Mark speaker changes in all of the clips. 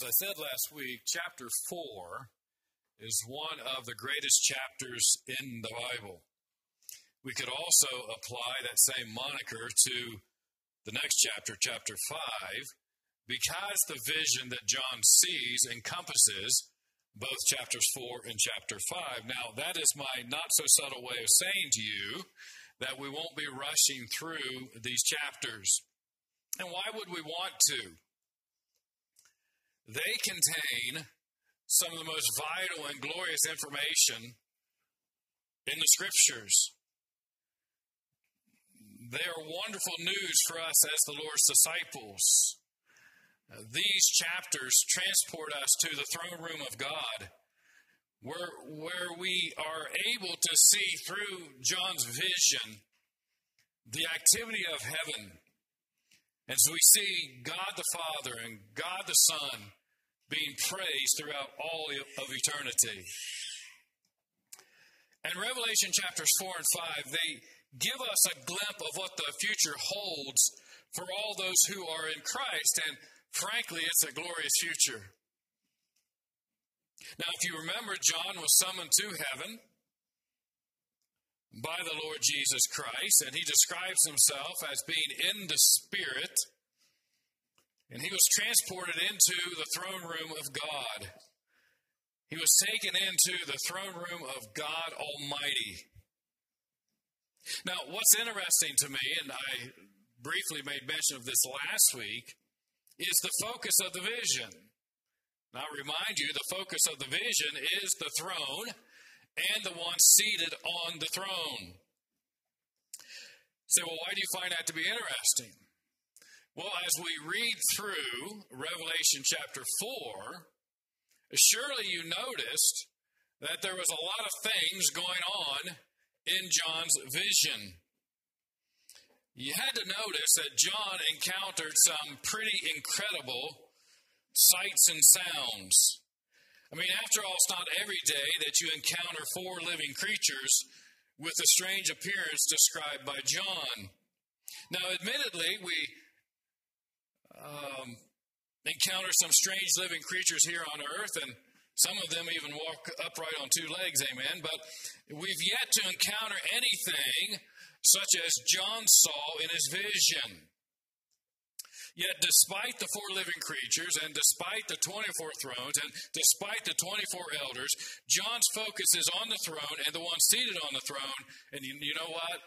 Speaker 1: As I said last week, chapter 4 is one of the greatest chapters in the Bible. We could also apply that same moniker to the next chapter, chapter 5, because the vision that John sees encompasses both chapters 4 and chapter 5. Now, that is my not so subtle way of saying to you that we won't be rushing through these chapters. And why would we want to? They contain some of the most vital and glorious information in the scriptures. They are wonderful news for us as the Lord's disciples. these chapters transport us to the throne room of God, where, where we are able to see through John's vision the activity of heaven. And so we see God the Father and God the Son being praised throughout all of eternity. And Revelation chapters 4 and 5, they give us a glimpse of what the future holds for all those who are in Christ. And frankly, it's a glorious future. Now, if you remember, John was summoned to heaven by the Lord Jesus Christ, and he describes himself as being in the Spirit and he was transported into the throne room of God. He was taken into the throne room of God Almighty. Now, what's interesting to me, and I briefly made mention of this last week, is the focus of the vision. Now, I remind you, the focus of the vision is the throne and the one seated on the throne. So, well, why do you find that to be interesting? Well, as we read through Revelation chapter 4, surely you noticed that there was a lot of things going on in John's vision. You had to notice that John encountered some pretty incredible sights and sounds. I mean, after all, it's not every day that you encounter four living creatures with a strange appearance described by John. Now, admittedly, we um, encounter some strange living creatures here on earth, and some of them even walk upright on two legs, amen. But we've yet to encounter anything such as John saw in his vision. Yet, despite the four living creatures, and despite the 24 thrones, and despite the 24 elders, John's focus is on the throne and the one seated on the throne. And you, you know what?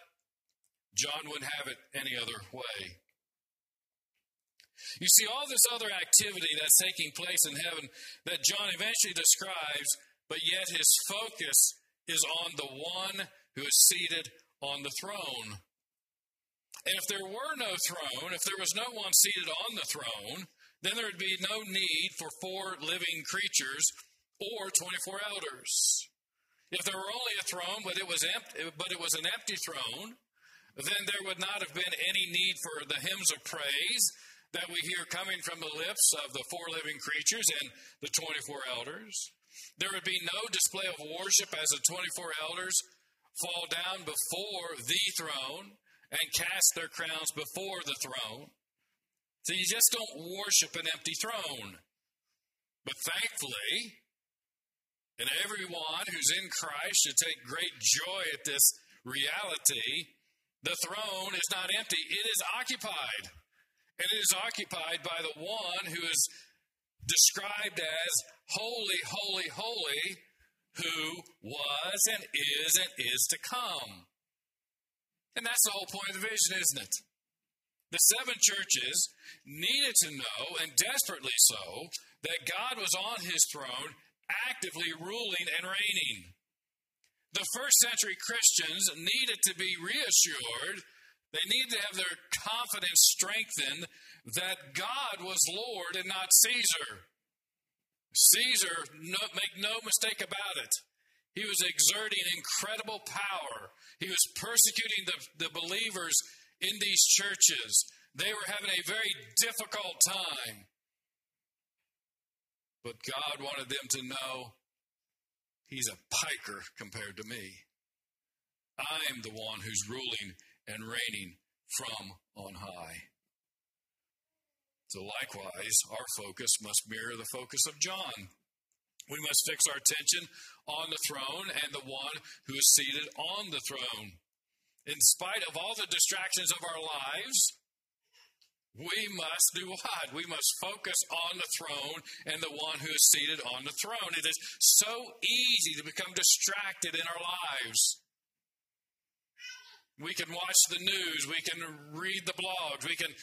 Speaker 1: John wouldn't have it any other way. You see all this other activity that's taking place in heaven that John eventually describes, but yet his focus is on the one who is seated on the throne. And if there were no throne, if there was no one seated on the throne, then there would be no need for four living creatures or 24 elders. If there were only a throne, but it was empty, but it was an empty throne, then there would not have been any need for the hymns of praise that we hear coming from the lips of the four living creatures and the 24 elders. There would be no display of worship as the 24 elders fall down before the throne and cast their crowns before the throne. So you just don't worship an empty throne. But thankfully, and everyone who's in Christ should take great joy at this reality. The throne is not empty, it is occupied. And it is occupied by the one who is described as holy, holy, holy, who was and is and is to come. And that's the whole point of the vision, isn't it? The seven churches needed to know, and desperately so, that God was on his throne, actively ruling and reigning. The first century Christians needed to be reassured they need to have their confidence strengthened that God was Lord and not Caesar. Caesar, no, make no mistake about it, he was exerting incredible power. He was persecuting the, the believers in these churches. They were having a very difficult time. But God wanted them to know He's a piker compared to me. I'm the one who's ruling and reigning from on high. So, likewise, our focus must mirror the focus of John. We must fix our attention on the throne and the one who is seated on the throne. In spite of all the distractions of our lives, we must do what? We must focus on the throne and the one who is seated on the throne. It is so easy to become distracted in our lives. We can watch the news, we can read the blogs, we can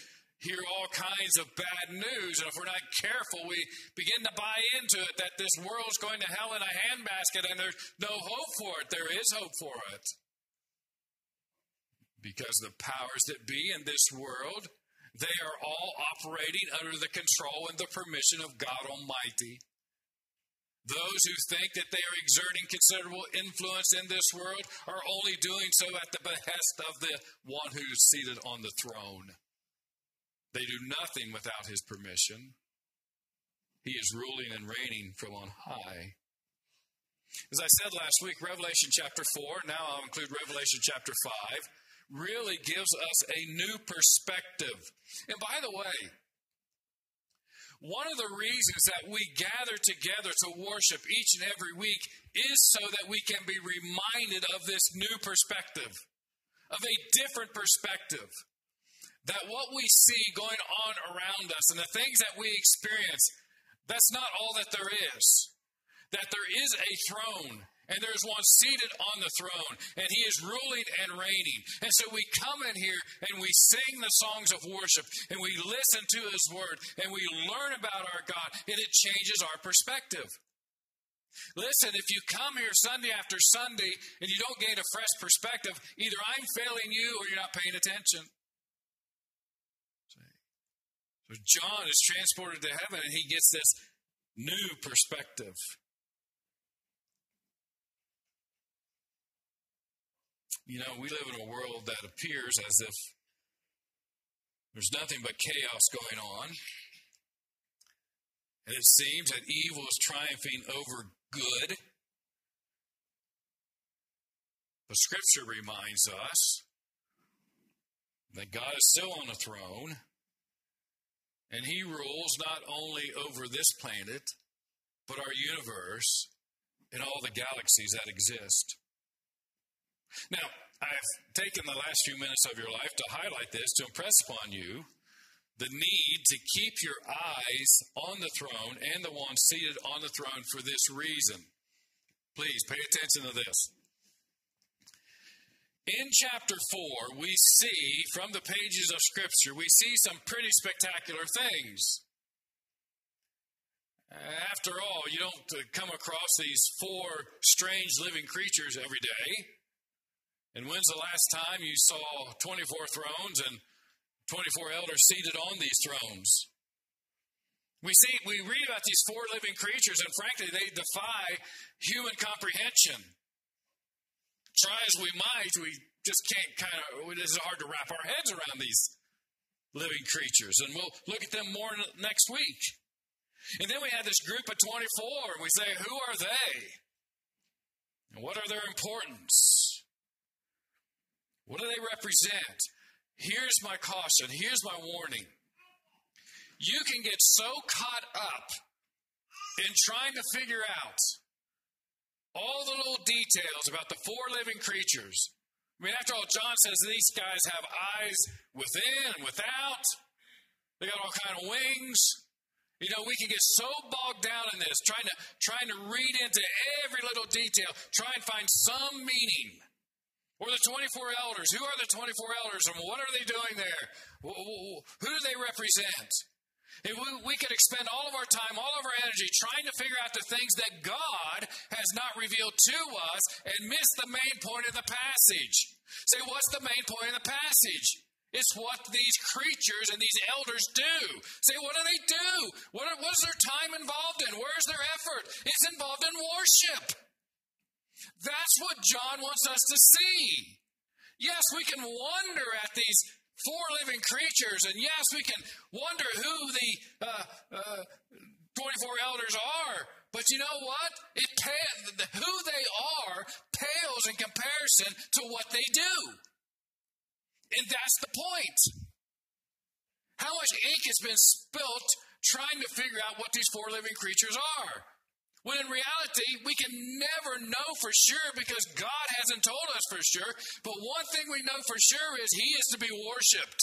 Speaker 1: hear all kinds of bad news. And if we're not careful, we begin to buy into it that this world's going to hell in a handbasket and there's no hope for it. There is hope for it. Because the powers that be in this world, they are all operating under the control and the permission of God Almighty. Those who think that they are exerting considerable influence in this world are only doing so at the behest of the one who is seated on the throne. They do nothing without his permission. He is ruling and reigning from on high. As I said last week, Revelation chapter 4, now I'll include Revelation chapter 5, really gives us a new perspective. And by the way, one of the reasons that we gather together to worship each and every week is so that we can be reminded of this new perspective, of a different perspective that what we see going on around us and the things that we experience, that's not all that there is. That there is a throne and there's one seated on the throne, and he is ruling and reigning. And so we come in here and we sing the songs of worship, and we listen to his word, and we learn about our God, and it changes our perspective. Listen, if you come here Sunday after Sunday and you don't gain a fresh perspective, either I'm failing you or you're not paying attention. So John is transported to heaven and he gets this new perspective. You know, we live in a world that appears as if there's nothing but chaos going on. And it seems that evil is triumphing over good. The scripture reminds us that God is still on the throne and he rules not only over this planet, but our universe and all the galaxies that exist. Now, I've taken the last few minutes of your life to highlight this, to impress upon you the need to keep your eyes on the throne and the one seated on the throne for this reason. Please pay attention to this. In chapter 4, we see from the pages of Scripture, we see some pretty spectacular things. After all, you don't uh, come across these four strange living creatures every day. And when's the last time you saw 24 thrones and 24 elders seated on these thrones? We see, we read about these four living creatures, and frankly, they defy human comprehension try as we might, we just can't kind of, it is hard to wrap our heads around these living creatures. And we'll look at them more next week. And then we have this group of 24, and we say, who are they? And what are their importance? What do they represent? Here's my caution, here's my warning. You can get so caught up in trying to figure out all the little details about the four living creatures. I mean, after all, John says these guys have eyes within and without. They got all kind of wings. You know, we can get so bogged down in this, trying to trying to read into every little detail, try and find some meaning. Or the 24 elders. Who are the 24 elders and what are they doing there? Who do they represent? we, we could expend all of our time, all of our energy trying to figure out the things that God has not revealed to us and miss the main point of the passage. Say, what's the main point of the passage? It's what these creatures and these elders do. Say, what do they do? What, what is their time involved in? Where's their effort? It's involved in worship. That's what John wants us to see. Yes, we can wonder at these four living creatures. And yes, we can wonder who the uh, uh, 24 elders are. But you know what? It who they are pales in comparison to what they do. And that's the point. How much ink has been spilt trying to figure out what these four living creatures are? When in reality, we can never know for sure because God hasn't told us for sure. But one thing we know for sure is He is to be worshiped.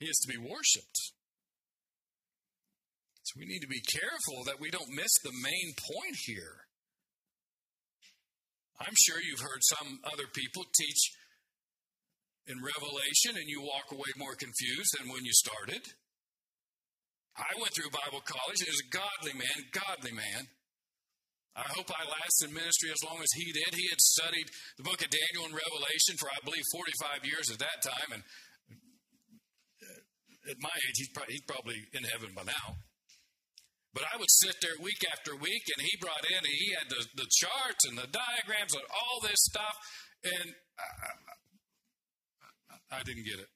Speaker 1: He is to be worshiped. So we need to be careful that we don't miss the main point here. I'm sure you've heard some other people teach in Revelation and you walk away more confused than when you started. I went through Bible college. He was a godly man, godly man. I hope I lasted in ministry as long as he did. He had studied the book of Daniel and Revelation for, I believe, 45 years at that time. And uh, at my age, he's probably, he's probably in heaven by now. But I would sit there week after week, and he brought in, he had the, the charts and the diagrams and all this stuff, and I, I, I didn't get it.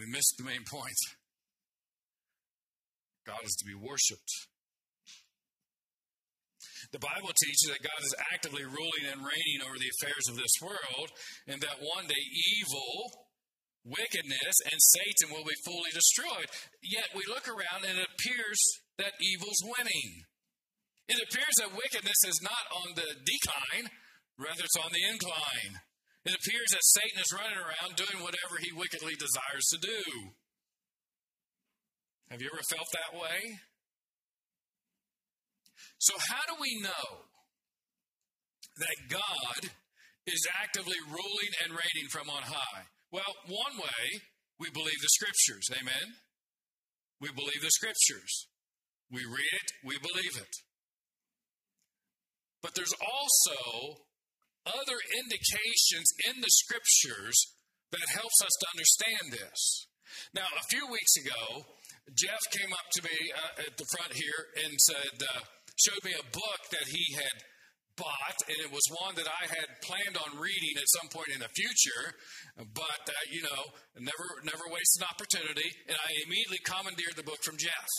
Speaker 1: We missed the main point. God is to be worshiped. The Bible teaches that God is actively ruling and reigning over the affairs of this world, and that one day evil, wickedness, and Satan will be fully destroyed. Yet we look around and it appears that evil's winning. It appears that wickedness is not on the decline, rather, it's on the incline. It appears that Satan is running around doing whatever he wickedly desires to do. Have you ever felt that way? So, how do we know that God is actively ruling and reigning from on high? Well, one way, we believe the scriptures. Amen? We believe the scriptures. We read it, we believe it. But there's also other indications in the scriptures that helps us to understand this. Now, a few weeks ago, Jeff came up to me uh, at the front here and said, uh, showed me a book that he had bought, and it was one that I had planned on reading at some point in the future, but uh, you know, never never waste an opportunity. And I immediately commandeered the book from Jeff.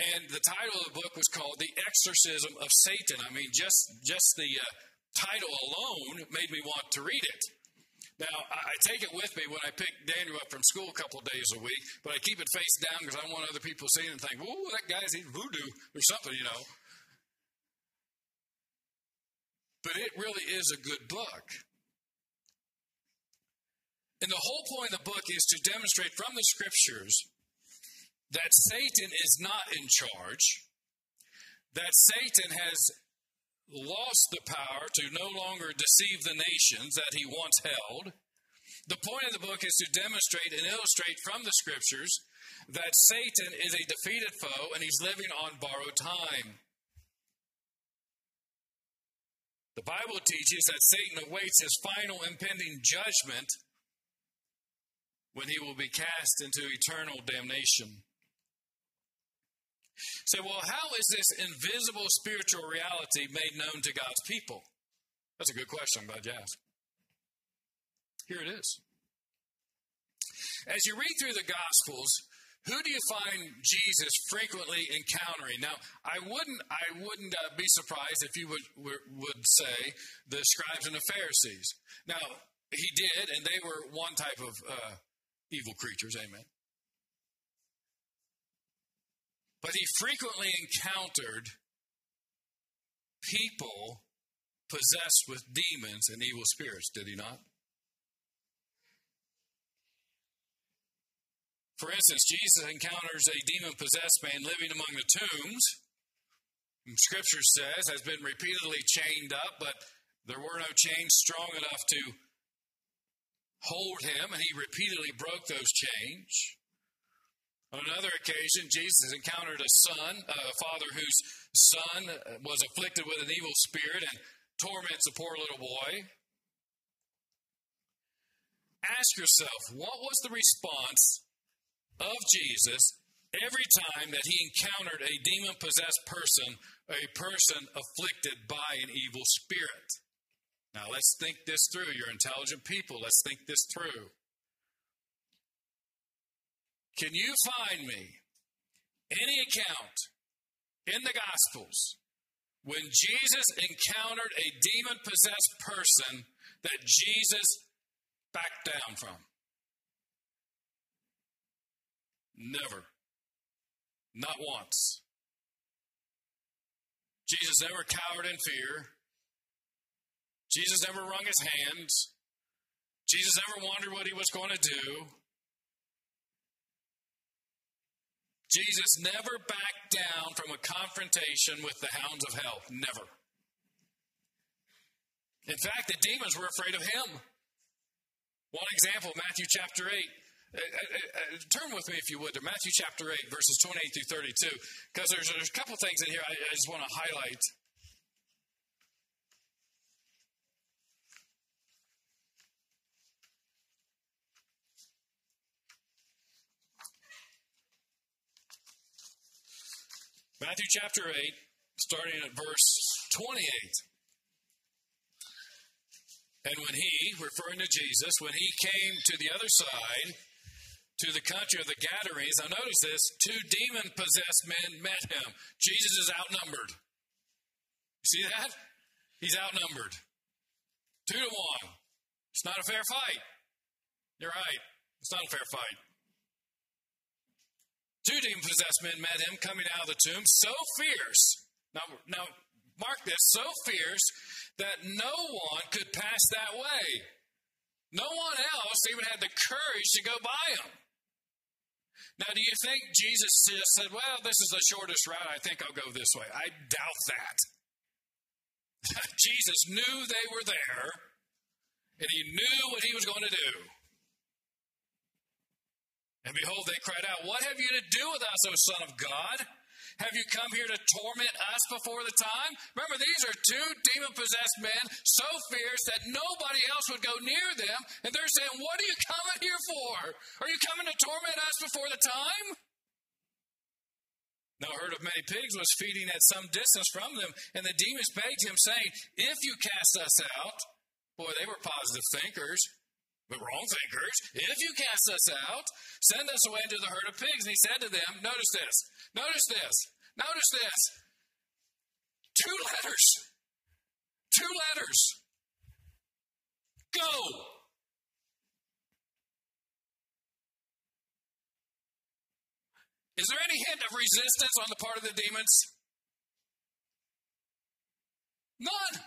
Speaker 1: And the title of the book was called "The Exorcism of Satan." I mean, just just the uh, title alone made me want to read it. Now, I take it with me when I pick Daniel up from school a couple days a week, but I keep it face down because I want other people seeing it and think, "Whoa, that guy's eating voodoo or something," you know. But it really is a good book. And the whole point of the book is to demonstrate from the scriptures that Satan is not in charge, that Satan has lost the power to no longer deceive the nations that he once held. The point of the book is to demonstrate and illustrate from the scriptures that Satan is a defeated foe and he's living on borrowed time. The Bible teaches that Satan awaits his final impending judgment when he will be cast into eternal damnation. Say, well, how is this invisible spiritual reality made known to God's people? That's a good question. I'm glad you asked. Here it is. As you read through the Gospels, who do you find Jesus frequently encountering? Now, I wouldn't, I wouldn't uh, be surprised if you would, would say the scribes and the Pharisees. Now, he did, and they were one type of uh, evil creatures. Amen. But he frequently encountered people possessed with demons and evil spirits, did he not? For instance, Jesus encounters a demon possessed man living among the tombs. Scripture says has been repeatedly chained up, but there were no chains strong enough to hold him, and he repeatedly broke those chains. On another occasion, Jesus encountered a son, a father whose son was afflicted with an evil spirit and torments a poor little boy. Ask yourself, what was the response of Jesus every time that he encountered a demon possessed person, a person afflicted by an evil spirit? Now, let's think this through. You're intelligent people. Let's think this through. Can you find me any account in the Gospels when Jesus encountered a demon possessed person that Jesus backed down from? Never. Not once. Jesus never cowered in fear. Jesus never wrung his hands. Jesus never wondered what he was going to do. Jesus never backed down from a confrontation with the hounds of hell. Never. In fact, the demons were afraid of him. One example, Matthew chapter 8. Uh, uh, uh, turn with me, if you would, to Matthew chapter 8, verses 28 through 32, because there's, there's a couple things in here I, I just want to highlight. Matthew chapter 8, starting at verse 28. And when he, referring to Jesus, when he came to the other side, to the country of the Gadarenes, now notice this two demon possessed men met him. Jesus is outnumbered. See that? He's outnumbered. Two to one. It's not a fair fight. You're right. It's not a fair fight. Two demon possessed men met him coming out of the tomb, so fierce. Now, now, mark this so fierce that no one could pass that way. No one else even had the courage to go by him. Now, do you think Jesus just said, Well, this is the shortest route. I think I'll go this way? I doubt that. Jesus knew they were there, and he knew what he was going to do. And behold, they cried out, What have you to do with us, O Son of God? Have you come here to torment us before the time? Remember, these are two demon possessed men so fierce that nobody else would go near them. And they're saying, What are you coming here for? Are you coming to torment us before the time? Now, a herd of many pigs was feeding at some distance from them, and the demons begged him, saying, If you cast us out, boy, they were positive thinkers but wrong thinkers, if you cast us out, send us away into the herd of pigs. And he said to them, Notice this, notice this, notice this. Two letters. Two letters. Go. Is there any hint of resistance on the part of the demons? None.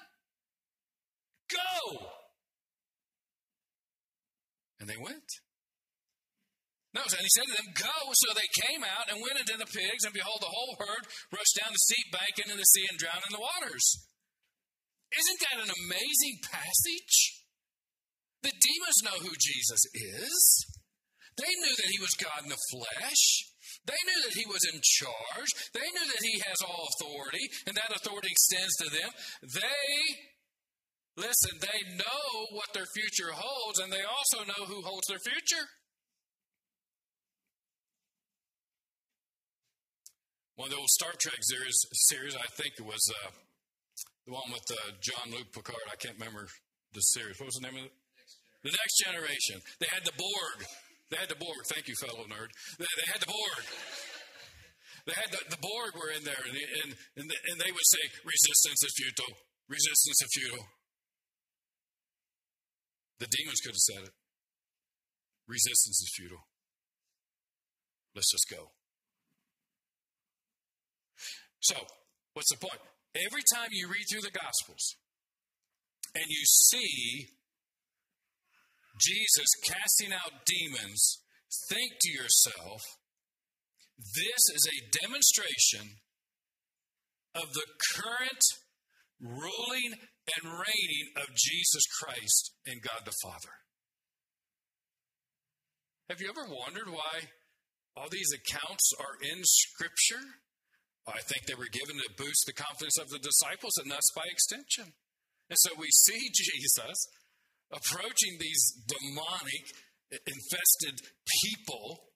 Speaker 1: Go. And they went. No, and he said to them, Go. So they came out and went into the pigs, and behold, the whole herd rushed down the steep bank into the sea and drowned in the waters. Isn't that an amazing passage? The demons know who Jesus is. They knew that he was God in the flesh. They knew that he was in charge. They knew that he has all authority, and that authority extends to them. They Listen, they know what their future holds, and they also know who holds their future. One of the old Star Trek series, series I think it was uh, the one with uh, Jean-Luc Picard. I can't remember the series. What was the name of it? The Next Generation. They had the Borg. They had the Borg. Thank you, fellow nerd. They, they had the Borg. They had the, the Borg were in there, and, and, and, and they would say, resistance is futile. Resistance is futile. The demons could have said it. Resistance is futile. Let's just go. So, what's the point? Every time you read through the Gospels and you see Jesus casting out demons, think to yourself, this is a demonstration of the current ruling and reigning of Jesus Christ and God the Father. Have you ever wondered why all these accounts are in Scripture? I think they were given to boost the confidence of the disciples and thus by extension. And so we see Jesus approaching these demonic, infested people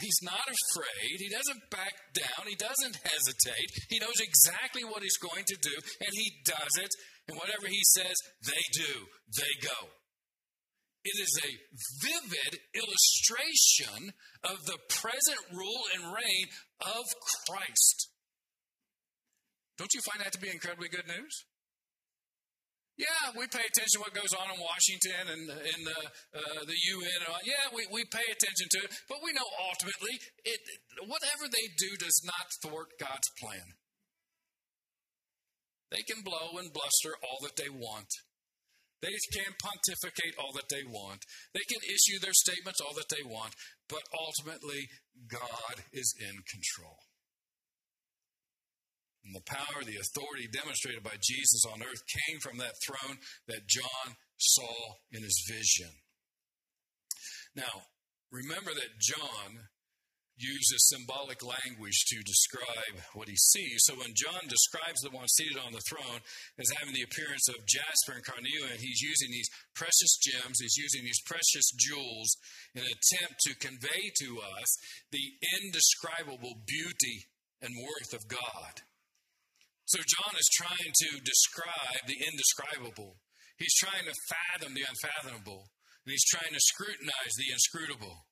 Speaker 1: He's not afraid. He doesn't back down. He doesn't hesitate. He knows exactly what he's going to do, and he does it. And whatever he says, they do. They go. It is a vivid illustration of the present rule and reign of Christ. Don't you find that to be incredibly good news? Yeah, we pay attention to what goes on in Washington and in the, uh, the UN. Yeah, we, we pay attention to it, but we know ultimately it, whatever they do does not thwart God's plan. They can blow and bluster all that they want. They can pontificate all that they want. They can issue their statements all that they want, but ultimately, God is in control. And the power, the authority demonstrated by Jesus on earth came from that throne that John saw in his vision. Now, remember that John uses symbolic language to describe what he sees. So when John describes the one seated on the throne as having the appearance of jasper and carnelian, he's using these precious gems, he's using these precious jewels in an attempt to convey to us the indescribable beauty and worth of God. So John is trying to describe the indescribable. He's trying to fathom the unfathomable. And he's trying to scrutinize the inscrutable.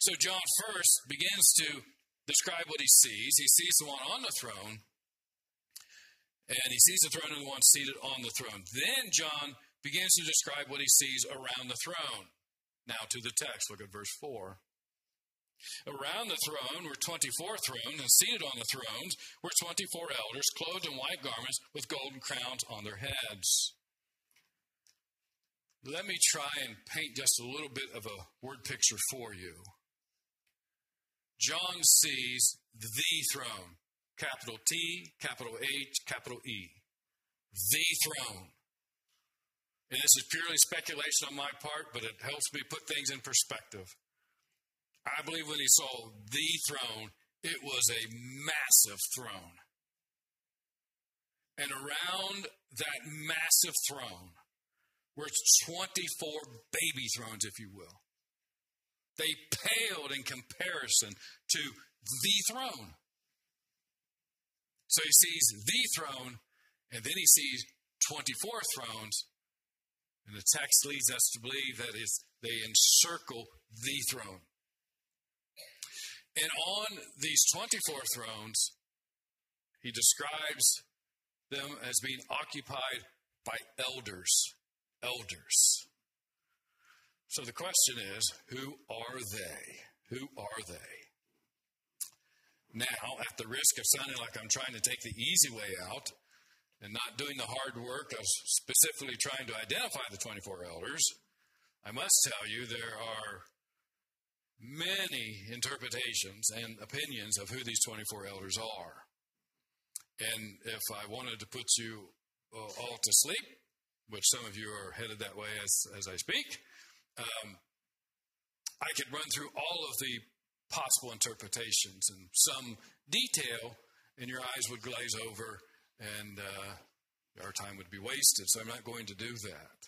Speaker 1: So John first begins to describe what he sees. He sees the one on the throne, and he sees the throne and the one seated on the throne. Then John begins to describe what he sees around the throne. Now to the text, look at verse 4. Around the throne were 24 thrones, and seated on the thrones were 24 elders, clothed in white garments with golden crowns on their heads. Let me try and paint just a little bit of a word picture for you. John sees the throne, capital T, capital H, capital E. The throne. And this is purely speculation on my part, but it helps me put things in perspective. I believe when he saw the throne, it was a massive throne. And around that massive throne were 24 baby thrones, if you will. They paled in comparison to the throne. So he sees the throne, and then he sees 24 thrones. And the text leads us to believe that is they encircle the throne. And on these 24 thrones, he describes them as being occupied by elders. Elders. So the question is who are they? Who are they? Now, at the risk of sounding like I'm trying to take the easy way out and not doing the hard work of specifically trying to identify the 24 elders, I must tell you there are many interpretations and opinions of who these 24 elders are. And if I wanted to put you uh, all to sleep, which some of you are headed that way as, as I speak, um, I could run through all of the possible interpretations and some detail, and your eyes would glaze over and uh, our time would be wasted. So I'm not going to do that.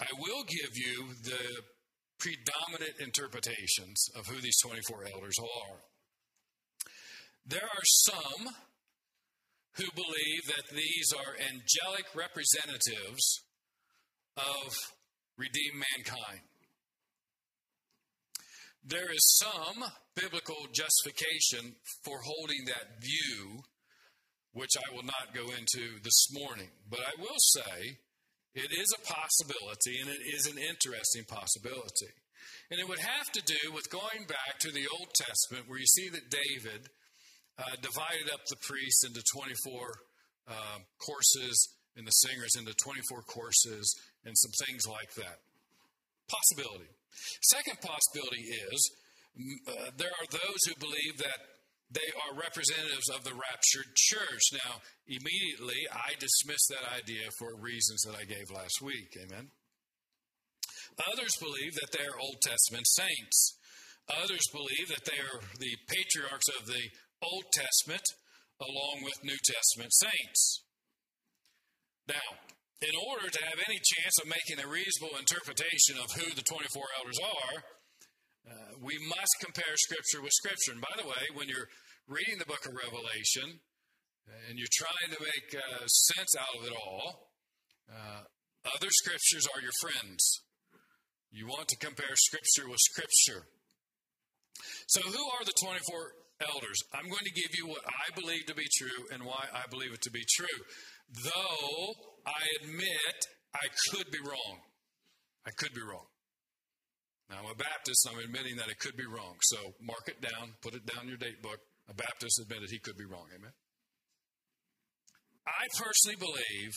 Speaker 1: I will give you the predominant interpretations of who these 24 elders are. There are some who believe that these are angelic representatives of redeemed mankind. There is some biblical justification for holding that view, which I will not go into this morning. But I will say it is a possibility, and it is an interesting possibility. And it would have to do with going back to the Old Testament, where you see that David uh, divided up the priests into 24 uh, courses and the singers into 24 courses and some things like that. Possibility. Second possibility is uh, there are those who believe that they are representatives of the raptured church. Now, immediately, I dismiss that idea for reasons that I gave last week. Amen. Others believe that they are Old Testament saints. Others believe that they are the patriarchs of the Old Testament along with New Testament saints. Now, in order to have any chance of making a reasonable interpretation of who the 24 elders are, uh, we must compare Scripture with Scripture. And by the way, when you're reading the book of Revelation and you're trying to make uh, sense out of it all, uh, other Scriptures are your friends. You want to compare Scripture with Scripture. So, who are the 24 elders. I'm going to give you what I believe to be true and why I believe it to be true. Though I admit I could be wrong. I could be wrong. Now, I'm a Baptist, I'm admitting that it could be wrong. So mark it down, put it down in your date book. A Baptist admitted he could be wrong. Amen. I personally believe,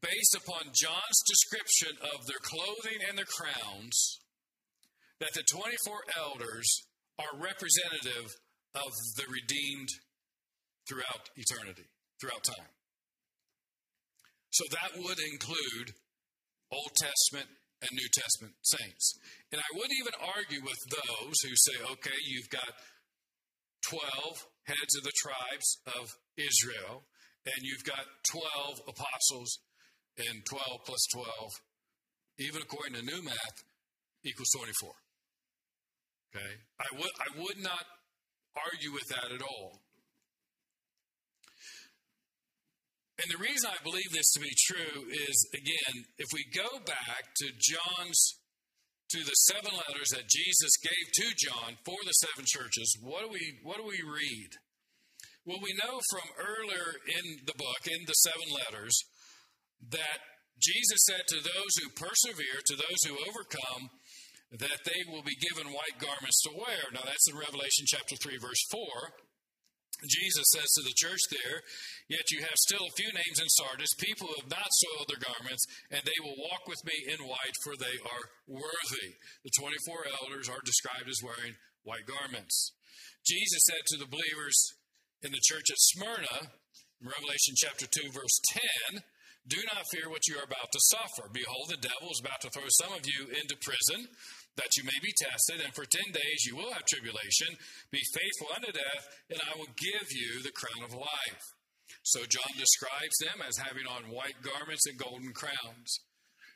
Speaker 1: based upon John's description of their clothing and their crowns, that the 24 elders are representative of the redeemed throughout eternity, throughout time. So that would include Old Testament and New Testament saints. And I wouldn't even argue with those who say, okay, you've got 12 heads of the tribes of Israel, and you've got 12 apostles, and 12 plus 12, even according to new math, equals 24. Okay? I would, I would not argue with that at all. And the reason I believe this to be true is, again, if we go back to John's, to the seven letters that Jesus gave to John for the seven churches, what do we, what do we read? Well, we know from earlier in the book, in the seven letters, that Jesus said to those who persevere, to those who overcome, that they will be given white garments to wear. Now, that's in Revelation chapter 3, verse 4. Jesus says to the church there, Yet you have still a few names in Sardis, people who have not soiled their garments, and they will walk with me in white, for they are worthy. The 24 elders are described as wearing white garments. Jesus said to the believers in the church at Smyrna, in Revelation chapter 2, verse 10, Do not fear what you are about to suffer. Behold, the devil is about to throw some of you into prison that you may be tested, and for ten days you will have tribulation. Be faithful unto death, and I will give you the crown of life. So John describes them as having on white garments and golden crowns.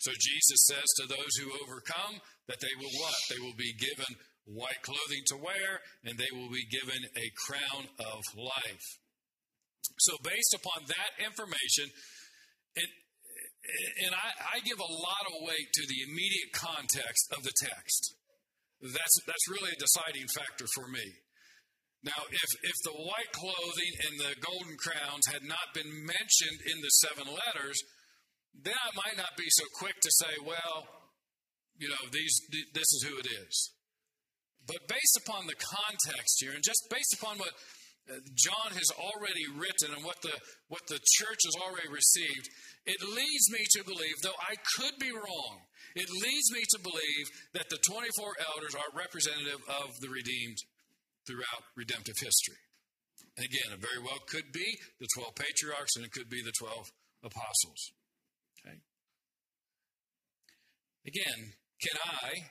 Speaker 1: So Jesus says to those who overcome that they will what? They will be given white clothing to wear, and they will be given a crown of life. So, based upon that information, it, and I, I, give a lot of weight to the immediate context of the text. That's, that's really a deciding factor for me. Now, if, if the white clothing and the golden crowns had not been mentioned in the seven letters, then I might not be so quick to say, well, you know, these, this is who it is. But based upon the context here, and just based upon what Uh, John has already written and what the, what the church has already received, it leads me to believe, though I could be wrong, it leads me to believe that the 24 elders are representative of the redeemed throughout redemptive history. And again, it very well could be the 12 patriarchs and it could be the 12 apostles. Okay? Again, can I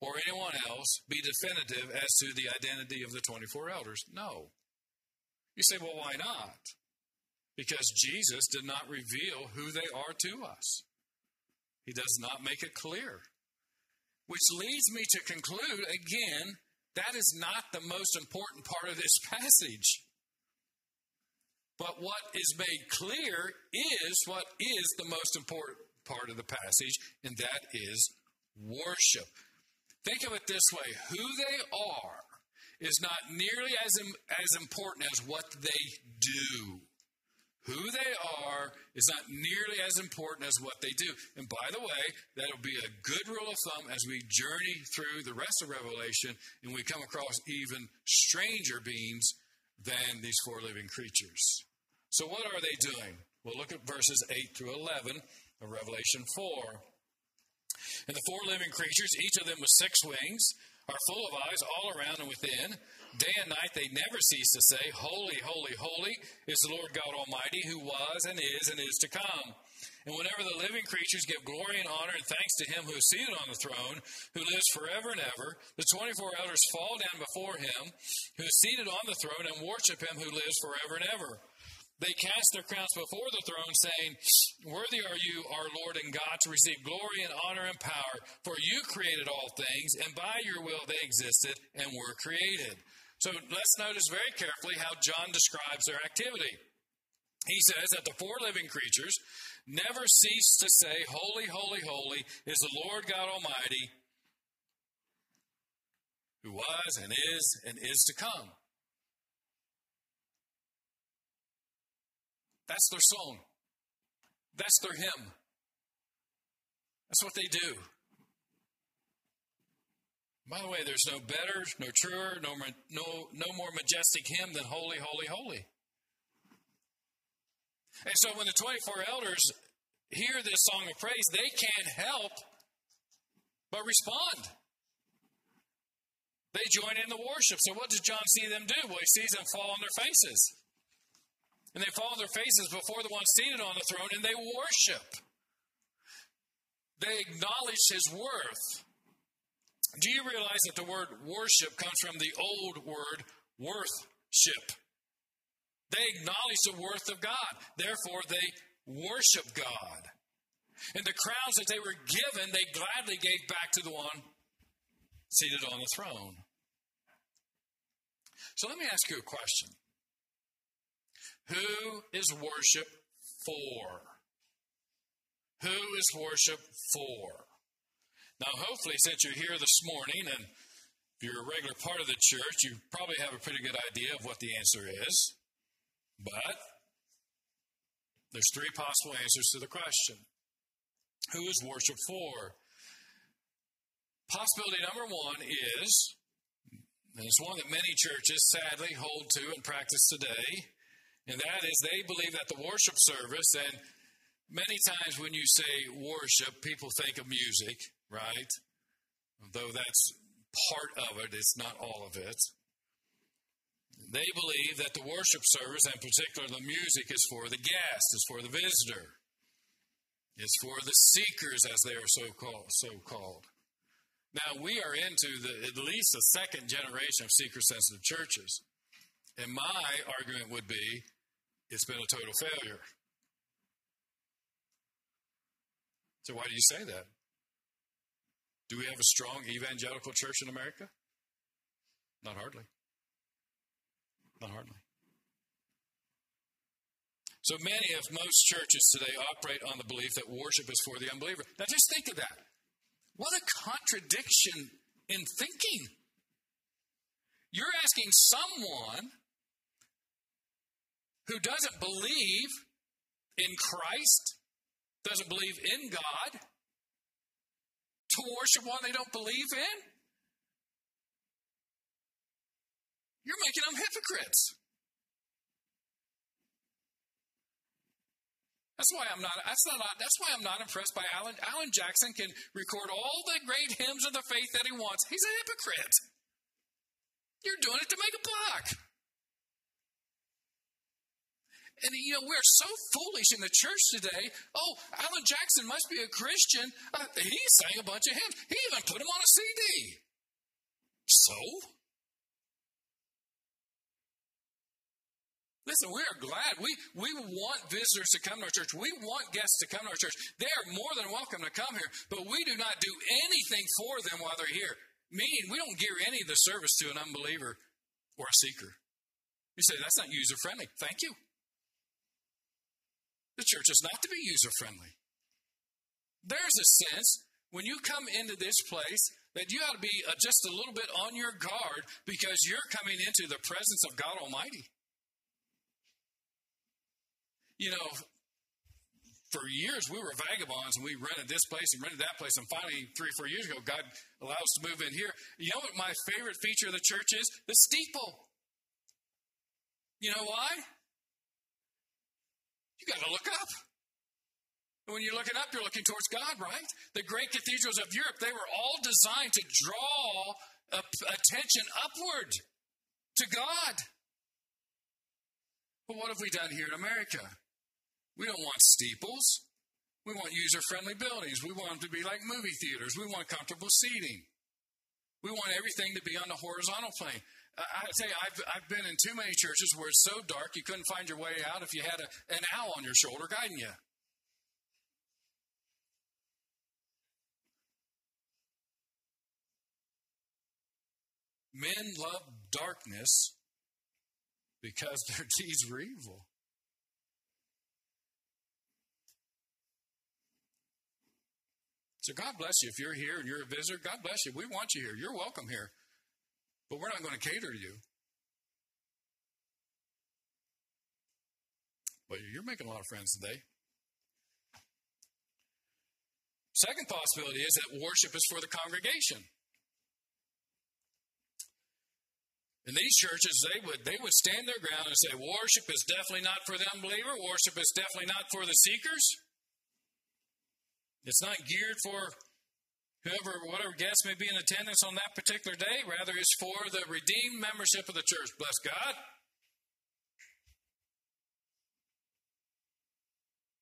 Speaker 1: or anyone else be definitive as to the identity of the 24 elders? No. You say, well, why not? Because Jesus did not reveal who they are to us. He does not make it clear. Which leads me to conclude again, that is not the most important part of this passage. But what is made clear is what is the most important part of the passage, and that is worship. Think of it this way who they are is not nearly as, as important as what they do. Who they are is not nearly as important as what they do. And by the way, that'll be a good rule of thumb as we journey through the rest of Revelation and we come across even stranger beings than these four living creatures. So, what are they doing? Well, look at verses 8 through 11 of Revelation 4. And the four living creatures, each of them with six wings, are full of eyes all around and within. Day and night they never cease to say, Holy, holy, holy is the Lord God Almighty, who was and is and is to come. And whenever the living creatures give glory and honor and thanks to him who is seated on the throne, who lives forever and ever, the 24 elders fall down before him who is seated on the throne and worship him who lives forever and ever. They cast their crowns before the throne, saying, Worthy are you, our Lord and God, to receive glory and honor and power, for you created all things, and by your will they existed and were created. So let's notice very carefully how John describes their activity. He says that the four living creatures never cease to say, Holy, holy, holy is the Lord God Almighty, who was and is and is to come. That's their song. That's their hymn. That's what they do. By the way, there's no better, no truer, no, no, no more majestic hymn than Holy, Holy, Holy. And so when the 24 elders hear this song of praise, they can't help but respond. They join in the worship. So what does John see them do? Well, he sees them fall on their faces. And they fall on their faces before the one seated on the throne and they worship. They acknowledge his worth. Do you realize that the word worship comes from the old word worthship? They acknowledge the worth of God. Therefore, they worship God. And the crowns that they were given, they gladly gave back to the one seated on the throne. So let me ask you a question Who is worship for? Who is worship for? Now, hopefully, since you're here this morning and you're a regular part of the church, you probably have a pretty good idea of what the answer is. But there's three possible answers to the question Who is worship for? Possibility number one is, and it's one that many churches sadly hold to and practice today, and that is they believe that the worship service, and many times when you say worship, people think of music, right? Though that's part of it, it's not all of it. They believe that the worship service, and particularly the music, is for the guest, is for the visitor, is for the seekers, as they are so called. So called. Now we are into the, at least the second generation of seeker-sensitive churches, and my argument would be, it's been a total failure. So why do you say that? Do we have a strong evangelical church in America? Not hardly. Not hardly. So many of most churches today operate on the belief that worship is for the unbeliever. Now just think of that. What a contradiction in thinking. You're asking someone who doesn't believe in Christ, doesn't believe in God, to worship one they don't believe in? You're making them hypocrites. That's why I'm not. That's not. That's why I'm not impressed by Alan. Alan Jackson can record all the great hymns of the faith that he wants. He's a hypocrite. You're doing it to make a buck. And you know we're so foolish in the church today. Oh, Alan Jackson must be a Christian. Uh, he sang a bunch of hymns. He even put them on a CD. So Listen, we are glad. We, we want visitors to come to our church. We want guests to come to our church. They are more than welcome to come here, but we do not do anything for them while they're here. Meaning, we don't gear any of the service to an unbeliever or a seeker. You say, that's not user friendly. Thank you. The church is not to be user friendly. There's a sense when you come into this place that you ought to be uh, just a little bit on your guard because you're coming into the presence of God Almighty you know, for years we were vagabonds and we rented this place and rented that place. And finally, three, or four years ago, God allowed us to move in here. You know what my favorite feature of the church is? The steeple. You know why? You got to look up. And when you're looking up, you're looking towards God, right? The great cathedrals of Europe, they were all designed to draw attention upward to God. But what have we done here in America? We don't want steeples. We want user friendly buildings. We want them to be like movie theaters. We want comfortable seating. We want everything to be on the horizontal plane. I you, I've, I've been in too many churches where it's so dark you couldn't find your way out if you had a, an owl on your shoulder guiding you. Men love darkness because their deeds were evil. So God bless you. If you're here and you're a visitor, God bless you. We want you here. You're welcome here. But we're not going to cater to you. But you're making a lot of friends today. Second possibility is that worship is for the congregation. In these churches, they would they would stand their ground and say, worship is definitely not for the unbeliever, worship is definitely not for the seekers. It's not geared for whoever, whatever guest may be in attendance on that particular day. Rather, it's for the redeemed membership of the church. Bless God.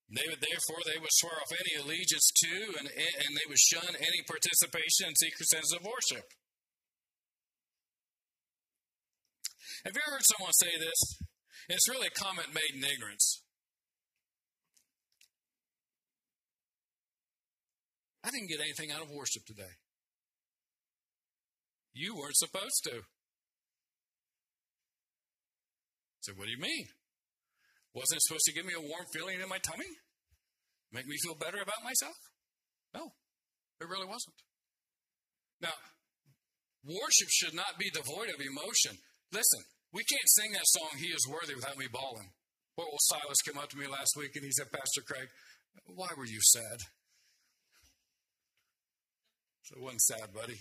Speaker 1: They would, therefore, they would swear off any allegiance to and, and they would shun any participation in seeker-sensitive worship. Have you ever heard someone say this? It's really a comment made in ignorance. I didn't get anything out of worship today. You weren't supposed to. I said, what do you mean? Wasn't it supposed to give me a warm feeling in my tummy? Make me feel better about myself? No, it really wasn't. Now, worship should not be devoid of emotion. Listen, we can't sing that song, He is Worthy, without me bawling. Well, Silas came up to me last week and he said, Pastor Craig, why were you sad? So it wasn't sad, buddy.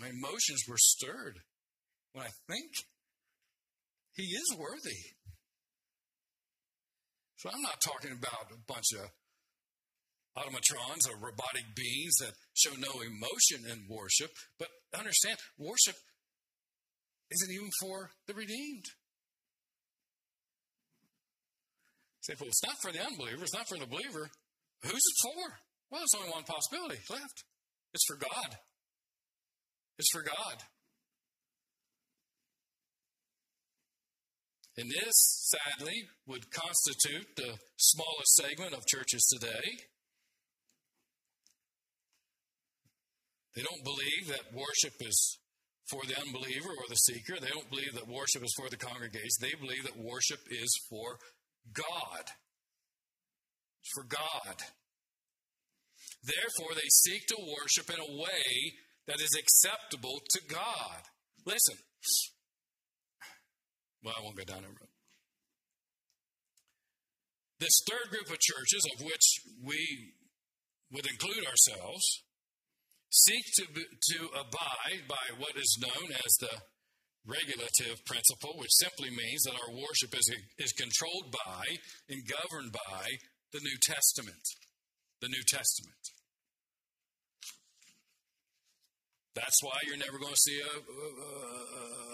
Speaker 1: My emotions were stirred when I think he is worthy. So I'm not talking about a bunch of automatrons or robotic beings that show no emotion in worship, but understand worship isn't even for the redeemed. Say, well, it's not for the unbeliever, it's not for the believer. Who's it for? Well, there's only one possibility left. It's for God. It's for God. And this, sadly, would constitute the smallest segment of churches today. They don't believe that worship is for the unbeliever or the seeker. They don't believe that worship is for the congregation. They believe that worship is for God. It's for God. Therefore, they seek to worship in a way that is acceptable to God. Listen. Well, I won't go down that road. This third group of churches, of which we would include ourselves, seek to, to abide by what is known as the regulative principle, which simply means that our worship is, is controlled by and governed by the New Testament. The New Testament. That's why you're never going to see a, a,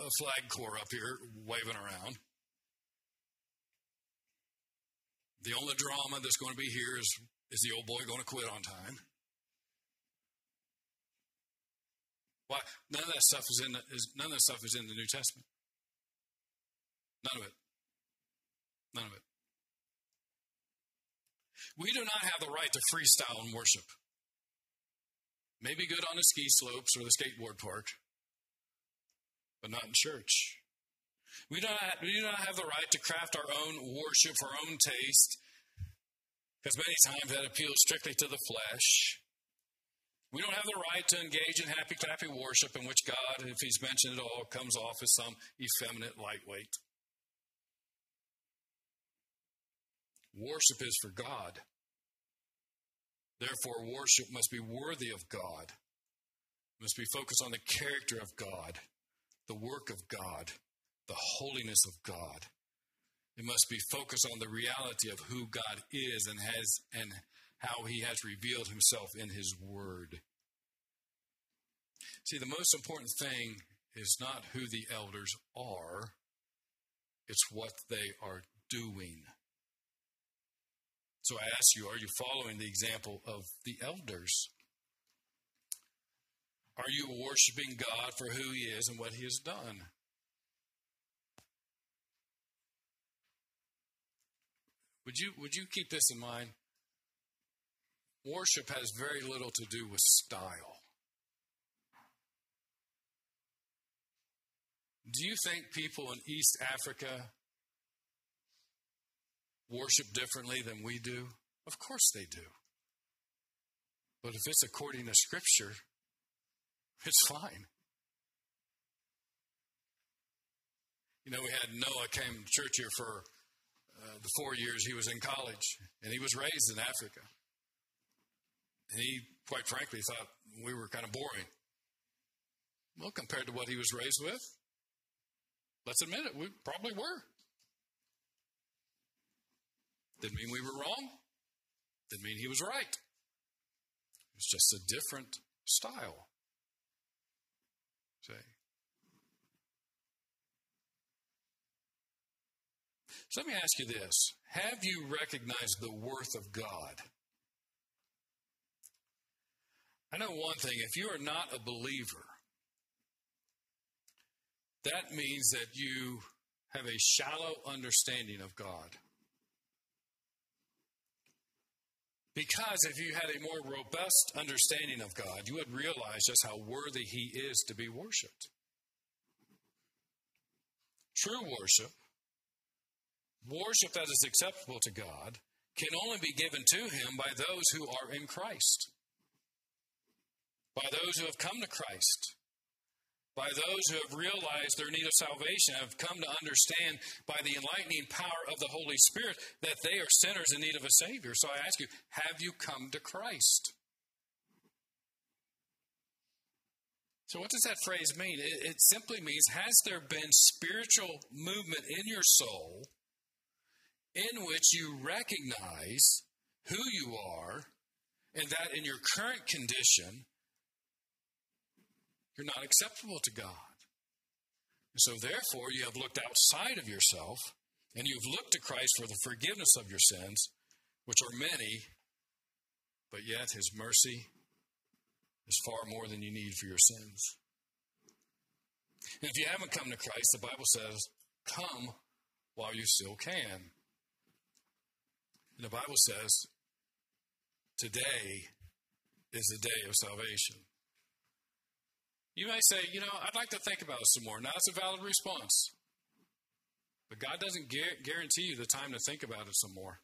Speaker 1: a flag corps up here waving around. The only drama that's going to be here is is the old boy going to quit on time? Why? None of that stuff is in the, is, none of that stuff is in the New Testament. None of it. None of it. We do not have the right to freestyle and worship. Maybe good on the ski slopes or the skateboard park, but not in church. We do not, we do not have the right to craft our own worship for our own taste, because many times that appeals strictly to the flesh. We don't have the right to engage in happy clappy worship in which God, if He's mentioned at all, comes off as some effeminate lightweight. Worship is for God. Therefore, worship must be worthy of God, it must be focused on the character of God, the work of God, the holiness of God. It must be focused on the reality of who God is and has and how he has revealed himself in his word. See, the most important thing is not who the elders are, it's what they are doing. So I ask you, are you following the example of the elders? Are you worshiping God for who He is and what He has done? Would you, would you keep this in mind? Worship has very little to do with style. Do you think people in East Africa worship differently than we do? Of course they do. But if it's according to Scripture, it's fine. You know, we had Noah came to church here for uh, the four years he was in college, and he was raised in Africa. And he, quite frankly, thought we were kind of boring. Well, compared to what he was raised with, let's admit it, we probably were. Didn't mean we were wrong. Didn't mean he was right. It was just a different style. Say. So let me ask you this Have you recognized the worth of God? I know one thing if you are not a believer, that means that you have a shallow understanding of God. Because if you had a more robust understanding of God, you would realize just how worthy He is to be worshiped. True worship, worship that is acceptable to God, can only be given to Him by those who are in Christ, by those who have come to Christ by those who have realized their need of salvation, have come to understand by the enlightening power of the Holy Spirit that they are sinners in need of a Savior. So I ask you, have you come to Christ? So, what does that phrase mean? It, it simply means has there been spiritual movement in your soul in which you recognize who you are and that in your current condition, you're not acceptable to God. So, therefore, you have looked outside of yourself and you've looked to Christ for the forgiveness of your sins, which are many, but yet His mercy is far more than you need for your sins. And if you haven't come to Christ, the Bible says, come while you still can. And the Bible says, today is the day of salvation. You may say, you know, I'd like to think about it some more. Now, that's a valid response. But God doesn't guarantee you the time to think about it some more.